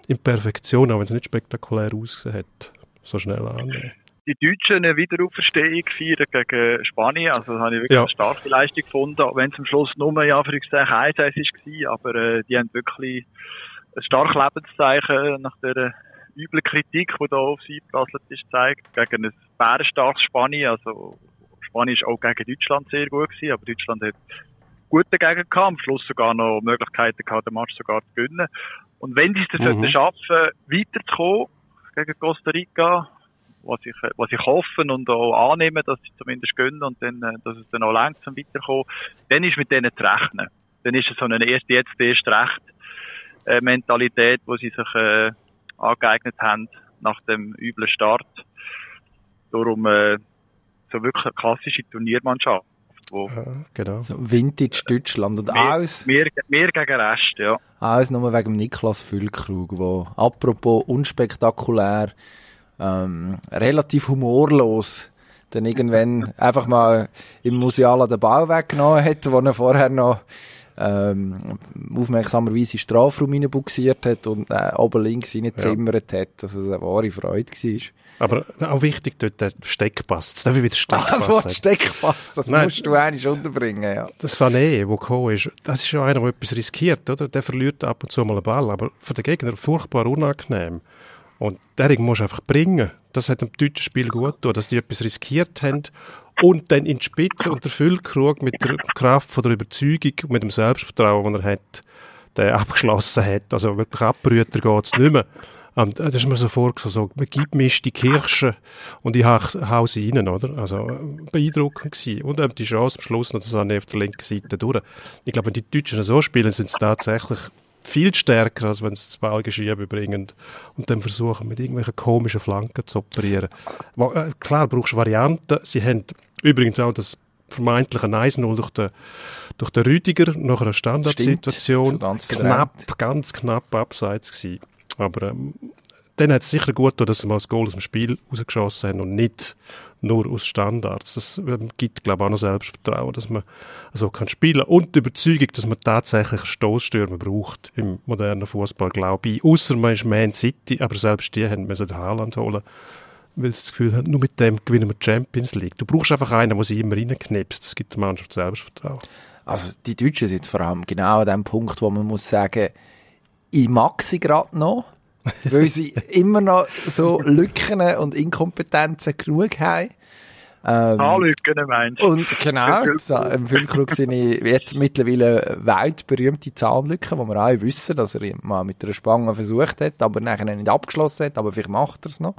in Perfektion, auch wenn es nicht spektakulär ausgesehen hat, so schnell annehmen. die Deutschen eine Wiederauferstehung feiern gegen Spanien. Also, das habe ich wirklich Ja. eine starke Leistung gefunden. Auch wenn es am Schluss nur, ja, Anführungszeichen 1 war. Aber, äh, die haben wirklich ein starkes Lebenszeichen nach der üblen Kritik, die da auf sie geprasselt ist, gezeigt. Gegen ein bärenstarkes Spanien. Also, Spanien ist auch gegen Deutschland sehr gut gewesen, aber Deutschland hat gut dagegen gehabt. Am Schluss sogar noch Möglichkeiten gehabt, den Match sogar zu gewinnen. Und wenn sie es dann Mhm. schaffen, weiterzukommen gegen Costa Rica, was ich, was ich hoffe und auch annehme, dass sie zumindest gönnen und dann, äh, dass es dann auch langt zum Weiterkommen, dann ist mit denen zu rechnen. Dann ist es so eine erste, jetzt erst recht, äh, Mentalität, wo sie sich, äh, angeeignet haben nach dem üblen Start. Darum, äh, so wirklich eine klassische Turniermannschaft, wo Ja, genau. So Vintage Deutschland und mehr, alles, mehr, mehr gegen Rest, ja. alles nur wegen dem Niklas Füllkrug, wo apropos unspektakulär, ähm, relativ humorlos dann irgendwann einfach mal im Musiala den Ball weggenommen hat, wo er vorher noch ähm, aufmerksamerweise in den Strafraum reinbuxiert hat und äh, oben links reingezimmert hat, dass es eine wahre Freude war. Aber auch wichtig dort der Steckpass. Jetzt darf ich wieder Steckpass Das Wort sagen. Steckpass, das Nein. musst du eigentlich unterbringen, ja. Der Sané, der gekommen ist, das ist ja einer, der etwas riskiert, oder? Der verliert ab und zu mal einen Ball, aber für den Gegner furchtbar unangenehm. Und den musst du einfach bringen. Das hat dem deutschen Spiel gut getan, dass die etwas riskiert haben und dann in die Spitze und der Füllkrug mit der Kraft von der Überzeugung und mit dem Selbstvertrauen, das er hat, der abgeschlossen hat. Also wirklich abbrüter geht es nicht mehr. Und äh, das ist mir so vorgekommen, so, gib mir die Kirsche und ich hau, hau sie rein, oder? Also, äh, beeindruckend gewesen. Und eben die Chance am Schluss noch, das Sané auf der linken Seite durch. Ich glaube, wenn die Deutschen so spielen, sind sie tatsächlich viel stärker, als wenn sie das Ball geschieben bringen und dann versuchen, mit irgendwelchen komischen Flanken zu operieren. Äh, Klar, brauchst du Varianten. Sie haben übrigens auch das vermeintliche 1-0 durch den, durch den Rüdiger nach einer Standardsituation. Ganz knapp, ganz knapp abseits gewesen. Aber ähm, dann hat es sicher gut getan, dass sie mal das Goal aus dem Spiel rausgeschossen haben und nicht nur aus Standards. Das ähm, gibt, glaube ich, auch noch Selbstvertrauen, dass man so kann spielen und die Überzeugung, dass man tatsächlich Stoßstürmer braucht im modernen Fußball, glaube ich. Außer man ist Man City, aber selbst die haben müssen den Haaland holen, weil sie das Gefühl haben, nur mit dem gewinnen wir die Champions League. Du brauchst einfach einen, der sie immer reinknipst. Das gibt der Mannschaft Selbstvertrauen. Also die Deutschen sind vor allem genau an dem Punkt, wo man muss sagen, ich mag sie gerade noch, weil sie immer noch so Lücken und Inkompetenzen genug haben. Ähm, Anlücken, meinst du? und genau, im Filmclub sind jetzt mittlerweile weit berühmte Zahnlücken, wo wir alle wissen, dass er mal mit einer Spange versucht hat, aber nachher nicht abgeschlossen hat, aber vielleicht macht er es noch.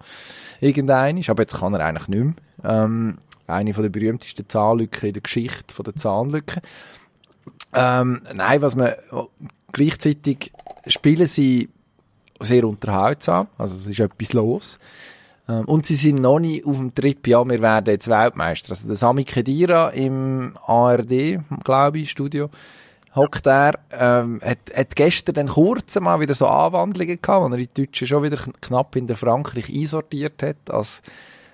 Irgendein aber jetzt kann er eigentlich nicht mehr. Ähm, eine von der berühmtesten Zahnlücken in der Geschichte von der Zahnlücken. Ähm, nein, was man, gleichzeitig spielen sie sehr unterhaltsam, also es ist etwas los. Ähm, und sie sind noch nicht auf dem Trip, ja, wir werden jetzt Weltmeister. Also der Sami Khedira im ARD, glaube ich, Studio, hockt er, ähm, hat, hat gestern dann kurz mal wieder so Anwandlungen gehabt, wo er die Deutschen schon wieder kn- knapp in der Frankreich einsortiert hat, als,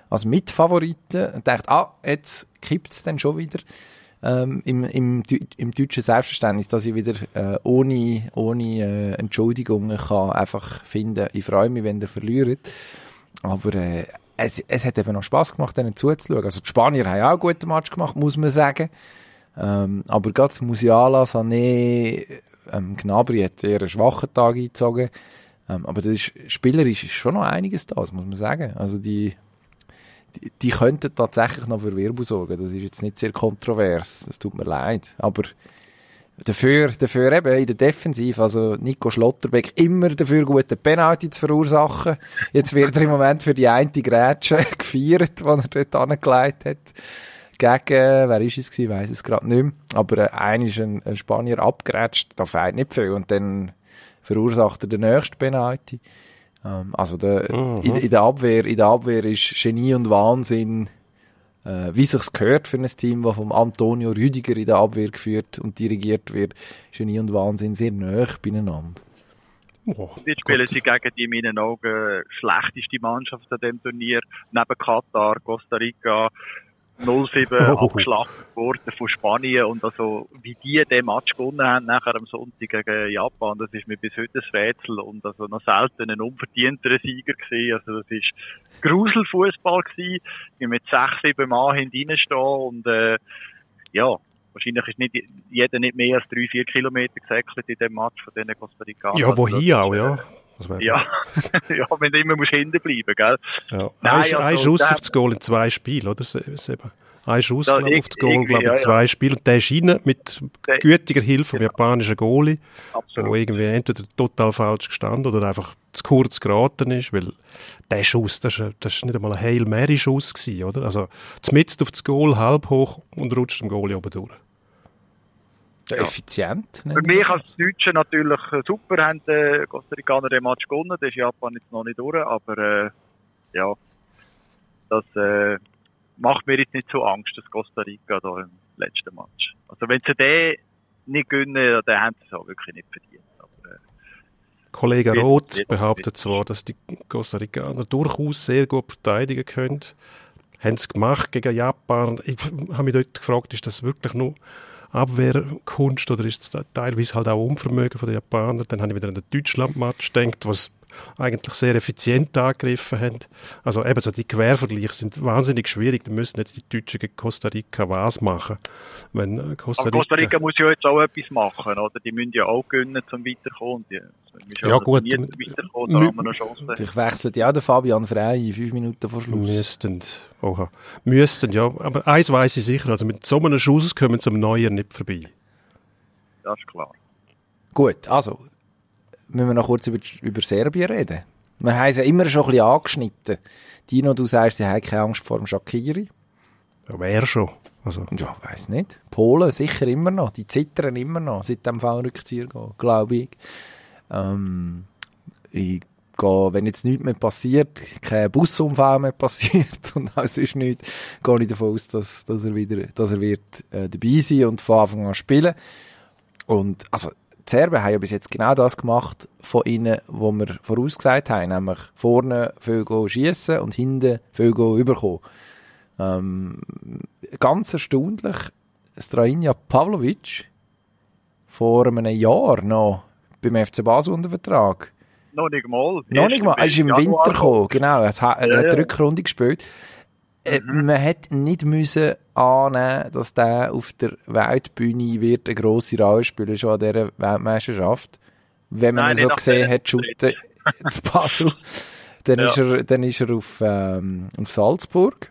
als Mitfavoriten. Und dachte, ah, jetzt kippt's dann schon wieder. Ähm, im, im, im deutschen Selbstverständnis, dass ich wieder äh, ohne, ohne äh, Entschuldigungen kann einfach finden, ich freue mich, wenn ihr verliert. Aber äh, es, es hat eben noch Spass gemacht, denen zuzuschauen. Also die Spanier haben auch einen guten Match gemacht, muss man sagen. Ähm, aber gerade Musiala, Sané, ähm, Gnabry hat eher einen schwachen Tag eingezogen. Ähm, aber das ist, spielerisch ist schon noch einiges da, das muss man sagen. Also die, die, die könnten tatsächlich noch für Wirbel sorgen. Das ist jetzt nicht sehr kontrovers. Es tut mir leid. Aber dafür, dafür eben in der Defensive, also Nico Schlotterbeck immer dafür gute Penalty zu verursachen. Jetzt wird er im Moment für die eine Grätsche gefeiert, die er dort angelegt hat. Gegen, wer ist es gewesen, weiss es gerade nicht mehr. Aber äh, einer ist ein, ein Spanier abgerätscht, da fehlt nicht viel. Und dann verursacht er den nächsten Penalty. Ähm, also der, in, in, der Abwehr, in der Abwehr ist Genie und Wahnsinn, äh, wie sich's gehört für ein Team, das vom Antonio Rüdiger in der Abwehr geführt und dirigiert wird. Genie und Wahnsinn sehr nah beieinander. Oh, Jetzt spielen sie gegen die in meinen Augen schlechteste Mannschaft an dem Turnier. Neben Katar, Costa Rica, 0-7 Oh. abgeschlachtet worden von Spanien. Und also, wie die den Match gewonnen haben, nachher am Sonntag gegen Japan, das ist mir bis heute ein Rätsel. Und also noch selten ein unverdienterer Sieger gewesen. Also, das ist Gruselfußball gewesen. Die mit sechs, sieben Mann hinten stehen und, äh, ja. Wahrscheinlich ist nicht jeder nicht mehr als drei, vier Kilometer gesäckelt in dem Match von diesen Costa Ricanern. ja, Also, wohin ist, auch, äh, ja. Ja, ja, wenn du immer musst hinten bleiben, gell? Ja. Nein, ein, also, ein Schuss der- auf das Goal in zwei Spielen, oder? Ein Schuss Da, glaub, auf das Goal, glaube ich, ja, in ja. zwei Spielen. Und der ist rein mit Der- gütiger Hilfe vom japanischen Goalie, wo Absolut. irgendwie entweder total falsch gestanden oder einfach zu kurz geraten ist, weil der Schuss, das ist nicht einmal ein Hail Mary Schuss gewesen, oder? Also, zumindest auf das Goal, halb hoch und rutscht dem Goalie oben durch. Effizient. Für mich als Deutsche natürlich äh, super, haben die Costa Ricaner den Match gewonnen. Das ist Japan jetzt noch nicht durch, aber äh, ja, das äh, macht mir jetzt nicht so Angst, das Costa Rica da im letzten Match. Also wenn sie den nicht gewinnen, dann haben sie es auch wirklich nicht verdient. Aber, äh, Kollege Roth behauptet zwar, dass die Costa Ricaner durchaus sehr gut verteidigen können. Haben es gemacht gegen Japan. Ich habe mich dort gefragt, ist das wirklich nur Abwehrkunst oder ist es teilweise halt auch Unvermögen von den Japanern? Dann habe ich wieder an den Deutschland-Match gedacht, was eigentlich sehr effizient angegriffen haben. Also eben so die Quervergleiche sind wahnsinnig schwierig. Da müssen jetzt die Deutschen gegen Costa Rica was machen. Wenn äh, Costa aber Rica, Costa Rica muss ja jetzt auch etwas machen, oder? Die müssen ja auch gewinnen, zum Weiterkommen. Die, Ja, gut. nie Weiterkommen, da haben wir noch Chancen. Vielleicht wechselt ja auch der Fabian Frey in fünf Minuten vor Schluss. Müssten. Oha. Müssten, ja. Aber eins weiß ich sicher, also mit so einem Schuss kommen sie am Neuer nicht vorbei. Das ist klar. Gut, also, müssen wir noch kurz über, über Serbien reden. Wir haben es ja immer schon ein bisschen angeschnitten. Dino, du sagst, sie haben keine Angst vor dem Shakiri. Ja, wer schon. Also, Ja, weiss nicht. Polen sicher immer noch. Die zittern immer noch, seit dem Fallrückzieher gehen, glaube ich. Ähm, ich gehe, wenn jetzt nichts mehr passiert, kein Busunfall mehr passiert und auch sonst nichts, gehe ich davon aus, dass, dass er wieder, dass er wird äh, dabei sein und von Anfang an spielen. Und, also, die Serben haben ja bis jetzt genau das gemacht von ihnen, was wir vorausgesagt haben, nämlich vorne viel Goal schiessen und hinten viel Goal überkommen. Ähm, ganz erstaunlich, Strajinja Pavlovic vor einem Jahr noch beim FC Basel unter Vertrag. Noch nicht mal. Noch nicht mal, er ist im Januar Winter gekommen, genau, er hat, er hat die Rückrunde gespielt. Äh, Man hätte nicht müssen annehmen, dass der auf der Weltbühne wird eine grosse Rolle spielen, schon an dieser Weltmeisterschaft. Wenn man Nein, ihn so gesehen hat, shooten zu Basel, dann, Ja. ist er, dann ist er auf, ähm, auf Salzburg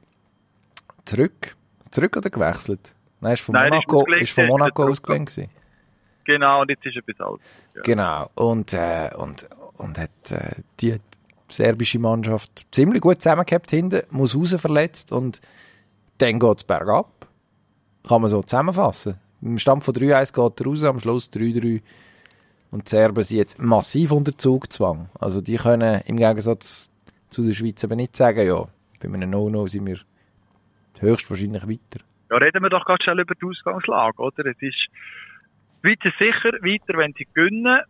zurück. Zurück oder gewechselt? Nein, ist von Nein, er Monaco, ist von Monaco gewesen. Genau, und jetzt ist er bis alt. Ja. Genau. Und, äh, und, und hat äh, die serbische Mannschaft ziemlich gut zusammengehabt hinten, muss raus verletzt und dann geht's bergab. Kann man so zusammenfassen. Im Stand von 3-1 geht er raus, am Schluss 3-3. Und die Serben sind jetzt massiv unter Zugzwang. Also die können im Gegensatz zu der Schweiz aber nicht sagen, ja, bei einem No-No sind wir höchstwahrscheinlich weiter. Ja, reden wir doch ganz schnell über die Ausgangslage, oder? Es ist, ist sicher weiter, wenn sie gewinnen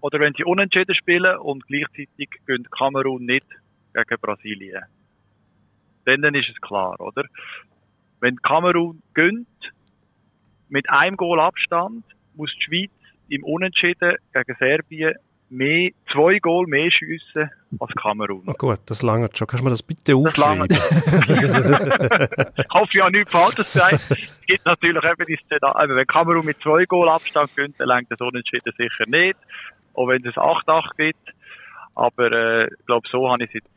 oder wenn sie unentschieden spielen und gleichzeitig gönnt Kamerun nicht gegen Brasilien. Dann, dann ist es klar, oder? Wenn Kamerun gönnt mit einem Goal Abstand, muss die Schweiz im Unentschieden gegen Serbien mehr, zwei Goal mehr schiessen als Kamerun. Na gut, das langt schon. Kannst du mir das bitte Das aufschreiben? ich hoffe ja nichts Falsches zu sagen. Es gibt natürlich eben die Szenario, wenn Kamerun mit zwei Goal Abstand gewinnt, dann lenkt das Unentschieden sicher nicht. Auch wenn es 8-8 gibt. Aber, äh, ich glaube, so habe ich es jetzt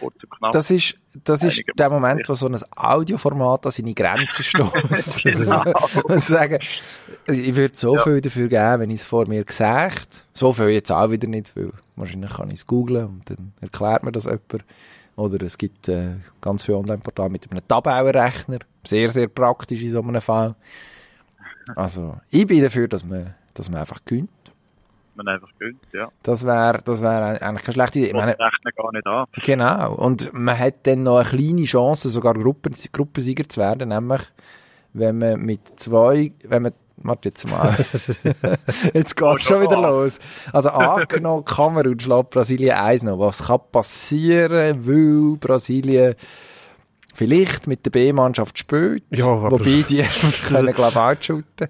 kurz und knapp. Das ist, das ist der Moment, wo so ein Audioformat an seine Grenzen stößt. Genau. Sagen, ich würde so Ja. viel dafür geben, wenn ich es vor mir gesagt So viel jetzt auch wieder nicht, weil wahrscheinlich kann ich es googlen und dann erklärt mir das jemand. Oder es gibt äh, ganz viele Online-Portale mit einem Tabellenrechner. Sehr, sehr praktisch in so einem Fall. Also, ich bin dafür, dass man, dass man einfach gönnt. Man einfach gönnt, ja. Das wäre das wär eigentlich keine schlechte Idee. Ich meine, rechne gar nicht an. Genau. Und man hat dann noch eine kleine Chance, sogar Gruppen, Gruppensieger zu werden, nämlich wenn man mit zwei, wenn man, warte jetzt mal, jetzt geht's schon wieder los. Also angenommen, Kamerun schlägt Brasilien 1 noch. Was kann passieren, weil Brasilien vielleicht mit der B-Mannschaft spielt, Ja, wobei die können, glaube ich, auch shooten.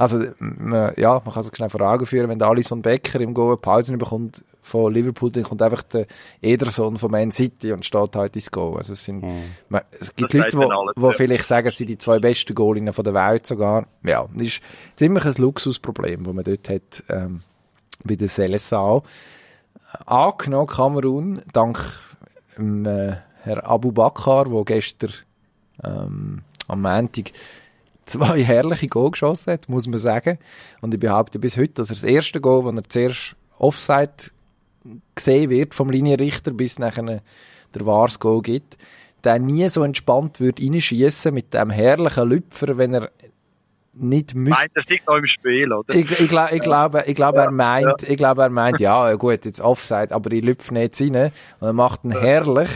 Also, man, ja, man kann sich schnell vor Augen führen, wenn der Alisson Becker im Goal eine Pause bekommt von Liverpool, dann kommt einfach der Ederson von Man City und steht halt ins Goal. Also es sind, man, es gibt Das Leute, die wo ja. vielleicht sagen, es sind die zwei besten Goalinnen von der Welt sogar. Ja, das ist ziemlich ein Luxusproblem, das man dort hat, ähm, bei der Seleção. Angenommen Kamerun, dank ähm, äh, Herr Abu Bakr, der gestern ähm, am Montag zwei herrliche Goal geschossen hat, muss man sagen. Und ich behaupte bis heute, dass er das erste Goal, wenn er zuerst Offside gesehen wird vom Linienrichter, bis nachher der wahres Goal gibt, der nie so entspannt wird reinschießen mit dem herrlichen Lüpfer, wenn er nicht müsste Meint, er liegt noch im Spiel, oder? ich, ich, glaub, ich glaube, ich glaube, er meint, ich glaube, er meint, ja, gut, jetzt Offside, aber ich lüpfe nicht rein. Und er macht ihn herrlich.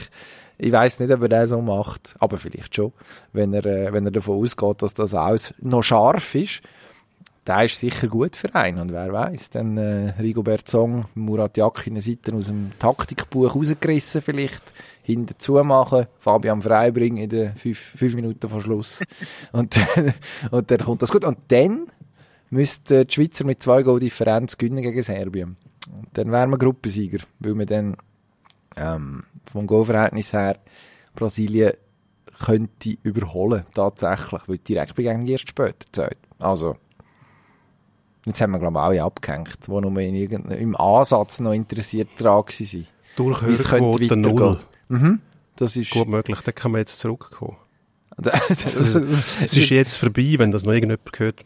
Ich weiß nicht, ob er das so macht, aber vielleicht schon, wenn er, äh, wenn er davon ausgeht, dass das alles noch scharf ist. Der ist sicher gut für einen, und wer weiß, dann äh, Rigobert Song, Murat Yakin Seiten aus dem Taktikbuch rausgerissen vielleicht, hinten zumachen, Fabian Freibring in den fünf, fünf Minuten vor Schluss. und, dann- und dann kommt das gut. Und dann müsste die Schweizer mit zwei Goal Differenz gewinnen gegen Serbien. Und dann wären wir Gruppensieger, weil wir dann ähm, vom Goalverhältnis her Brasilien könnte überholen, tatsächlich, weil die Direktbegegnung erst später zählt. Also, jetzt haben wir, glaube ich, alle abgehängt, die nur in im Ansatz noch interessiert dran waren. Könnte Durchhörquote null. weitergehen. Mhm. Das ist, Gut möglich, da kann man jetzt zurückkommen. Es ist jetzt vorbei, wenn das noch irgendjemand gehört,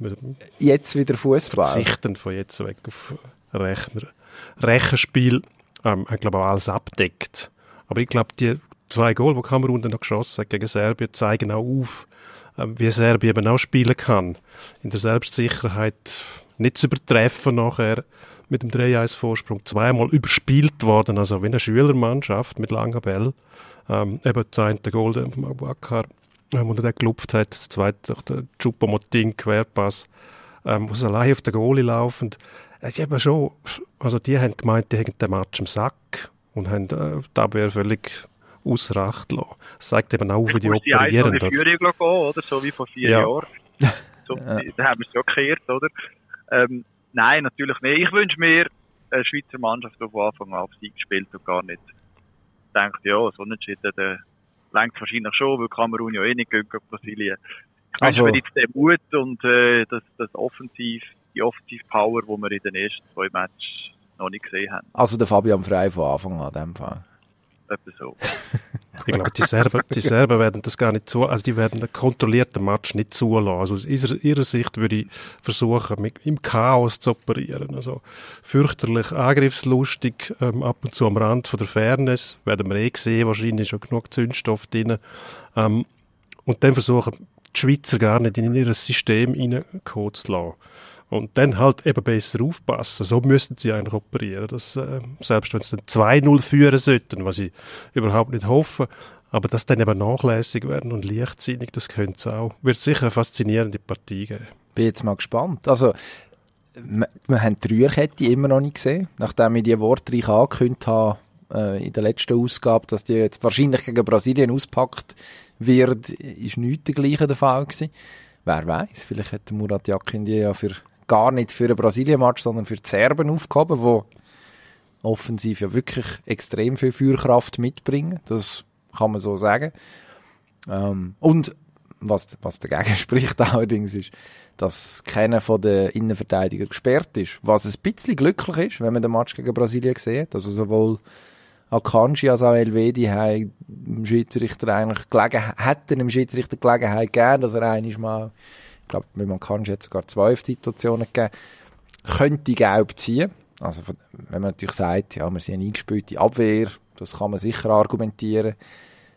jetzt wieder Fußball. verzichten von jetzt weg auf Rechner. Rechenspiel, ähm, ich glaube auch alles abdeckt. Aber ich glaube, die zwei Goal, die Kamerun dann noch geschossen hat gegen Serbien, zeigen auch auf, ähm, wie Serbien eben auch spielen kann. In der Selbstsicherheit nicht zu übertreffen nachher mit dem 3-1-Vorsprung. Zweimal überspielt worden, also wie eine Schülermannschaft mit langer Bell. Ähm, eben das eine Goal von Abubakar, ähm, wo er gelupft hat, das zweite durch den Chupomoting Querpass, ähm, aus allein auf den Goalie laufend. Äh, die haben schon, also die haben gemeint, die haben den Match im Sack und haben äh, die Abwehr völlig außer Acht lassen. Das zeigt eben auch, wie die muss die operieren. in die Führung gehen, oder? So wie vor vier Ja. Jahren. So, Da haben wir es ja gekehrt, oder? Ähm, nein, natürlich nicht. Ich wünsche mir eine Schweizer Mannschaft, die von Anfang an auf Sieg spielt und gar nicht denkt, ja, so unentschieden, der lenkt wahrscheinlich schon, weil Kamerun ja eh nicht gegen Brasilien. Ich wünsche Also- mir jetzt den Mut und äh, das, das Offensiv, die Offensiv-Power, die wir in den ersten zwei Matches noch nicht gesehen haben. Also der Fabian Frey von Anfang an, in dem Fall. Etwa so. Ich glaube, die Serben, die Serben werden das gar nicht zu, also die werden einen kontrollierten Match nicht zulassen. Also aus ihrer, ihrer Sicht würde ich versuchen, mit, im Chaos zu operieren. Also fürchterlich angriffslustig, ähm, ab und zu am Rand von der Fairness, werden wir eh sehen, wahrscheinlich schon genug Zündstoff drin. Ähm, und dann versuchen, die Schweizer gar nicht in ihr System reinkommen zu lassen. Und dann halt eben besser aufpassen. So müssten sie eigentlich operieren. Dass, äh, selbst wenn sie dann 2-0 führen sollten, was ich überhaupt nicht hoffe, aber dass dann eben nachlässig werden und leichtsinnig, das könnte es auch. Wird sicher eine faszinierende Partie geben. Bin jetzt mal gespannt. Also, wir, wir haben die Rührkette immer noch nicht gesehen, nachdem ich die wortreich angekündigt habe, äh, in der letzten Ausgabe, dass die jetzt wahrscheinlich gegen Brasilien auspackt wird, ist nichts dergleichen der Fall gewesen. Wer weiß, vielleicht hat der Murat Yakin die ja für, gar nicht für einen Brasilien-Match, sondern für die Serben aufgehoben, wo offensiv ja wirklich extrem viel Feuerkraft mitbringen. Das kann man so sagen. Ähm, und was, was dagegen spricht allerdings ist, dass keiner von den Innenverteidigern gesperrt ist. Was ein bisschen glücklich ist, wenn man den Match gegen Brasilien sieht. Also sowohl Akanji als auch Elvedi haben dem Schiedsrichter eigentlich gelegen, hätten dem Schiedsrichter Gelegenheit gegeben, dass er einmal mal, ich glaube, mit Akanji hat es sogar zwei Situationen gegeben, könnte gelb ziehen. Also wenn man natürlich sagt, ja, wir sind eine eingespielte Abwehr, das kann man sicher argumentieren,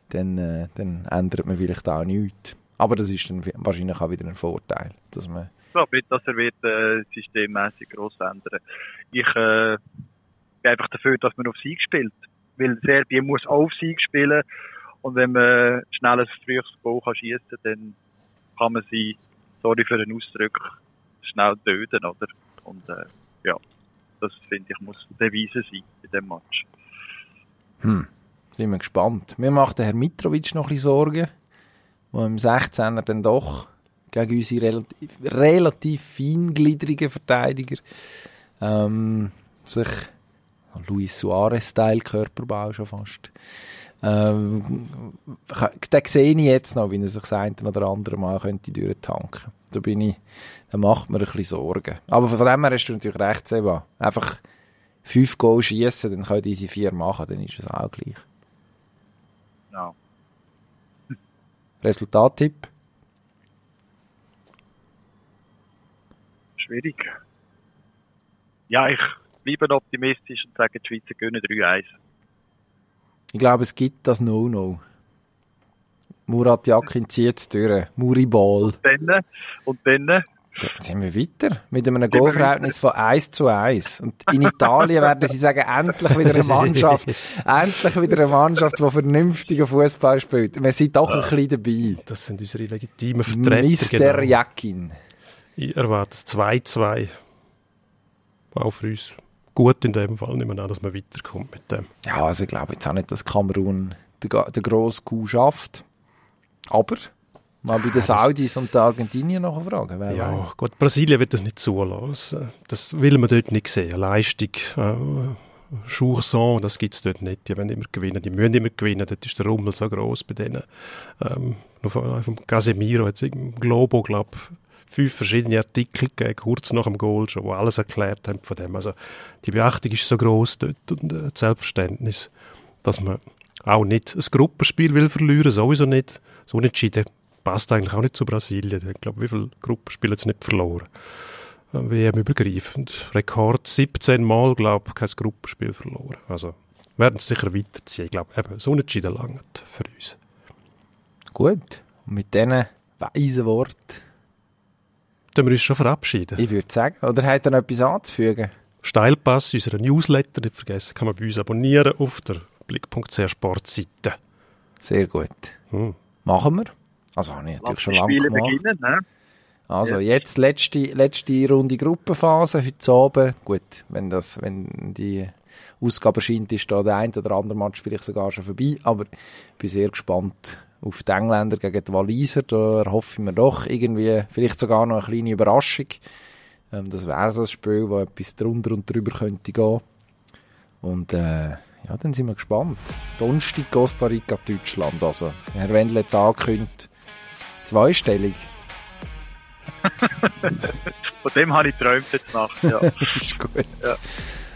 dann, äh, dann ändert man vielleicht auch nichts. Aber das ist dann wahrscheinlich auch wieder ein Vorteil, dass man Ich glaube nicht, dass er wird, äh, systemmäßig gross ändern. Ich äh, bin einfach dafür, dass man auf Sieg spielt. Weil Serbien muss auf Sieg spielen. Und wenn man schnell ein frühes Goal kann schiessen kann, dann kann man sie, sorry für den Ausdruck, schnell töten, oder? Und äh, ja, das finde ich muss Devise sein in dem Match. Hm, sind wir gespannt. Mir macht der Herr Mitrovic noch ein bisschen Sorgen, der im 16er dann doch gegen unsere relativ, relativ feingliedrigen Verteidiger ähm, sich Luis Suarez-Style Körperbau schon fast. Ähm, den sehe ich jetzt noch, wie er sich das eine oder andere Mal könnte durchtanken. Da bin ich, da macht mir ein bisschen Sorgen. Aber von dem her hast du natürlich recht, Seba. Einfach fünf Goal schießen, dann können diese vier machen, dann ist es auch gleich. Ja. Resultattipp? Schwierig. Ja, ich bleibe optimistisch und sage, die Schweizer gewinnen 3-1. Ich glaube, es gibt das No-No. Murat Yakin zieht es durch. Muriball. Dann, und dann, Dann sind wir weiter. Mit einem Goalverhältnis von 1 zu 1. Und in Italien werden sie sagen, endlich wieder eine Mannschaft, endlich wieder eine Mannschaft, die vernünftigen Fußball spielt. Wir sind doch ein bisschen dabei. Das sind unsere legitimen Vertreter. Mr. genau. Yakin. Ich erwarte es 2-2. Auch für uns gut in dem Fall. Nehmen wir an, dass man weiterkommt mit dem. Ja, also ich glaube jetzt auch nicht, dass Kamerun den, grossen Coup schafft. Aber mal bei den Saudis und den Argentiniern noch fragen, wer Ja, weiß. gut, Brasilien wird das nicht zulassen. Das will man dort nicht sehen. Leistung, äh, Chanson, das gibt es dort nicht. Die wollen immer gewinnen, die müssen immer gewinnen. Dort ist der Rummel so gross bei denen. Ähm, nur von, vom Casemiro hat es im Globo, glaube fünf verschiedene Artikel gegeben, kurz nach dem Goal schon, wo alles erklärt haben von dem. Also die Beachtung ist so gross dort und äh, das Selbstverständnis, dass man auch nicht ein Gruppenspiel will verlieren, sowieso nicht. So unentschieden passt eigentlich auch nicht zu Brasilien. Ich glaube, wie viele Gruppenspiele hat es nicht verloren? Äh, WM übergreifend. Rekord 17 Mal, glaube ich, kein Gruppenspiel verloren. Also werden es sicher weiterziehen. Ich glaube, eben, so unentschieden langt für uns. Gut. Und mit diesen weisen Worten Dann wir uns schon verabschieden. Ich würde sagen. Oder hat er noch etwas anzufügen? Steilpass, unserer Newsletter, nicht vergessen, kann man bei uns abonnieren auf der blick.ch Sportseite. Sehr gut. Hm. Machen wir. Also habe ich natürlich Lass schon lange Spiele gemacht. beginnen, ne? Also jetzt letzte, letzte Runde Gruppenphase, heute Abend. Gut, wenn, das, wenn die Ausgabe erscheint, ist da der ein oder andere Match vielleicht sogar schon vorbei. Aber ich bin sehr gespannt auf die Engländer gegen die Waliser. Da erhoffe ich mir doch irgendwie vielleicht sogar noch eine kleine Überraschung. Ähm, das wäre so ein Spiel, wo etwas drunter und drüber könnte gehen. Und äh, ja, dann sind wir gespannt. Donnerstag Costa Rica, Deutschland. Also, Herr Wendel hat es angekündigt. Zweistellig. Von dem habe ich geträumt jetzt Nacht, ja. ist gut.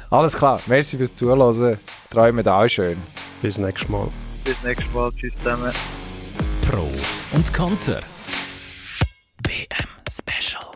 Alles klar. Merci fürs Zuhören. Träumen auch schön. Bis nächstes Mal. Bis nächstes Mal. Tschüss zusammen. Pro und Konter. BM Special.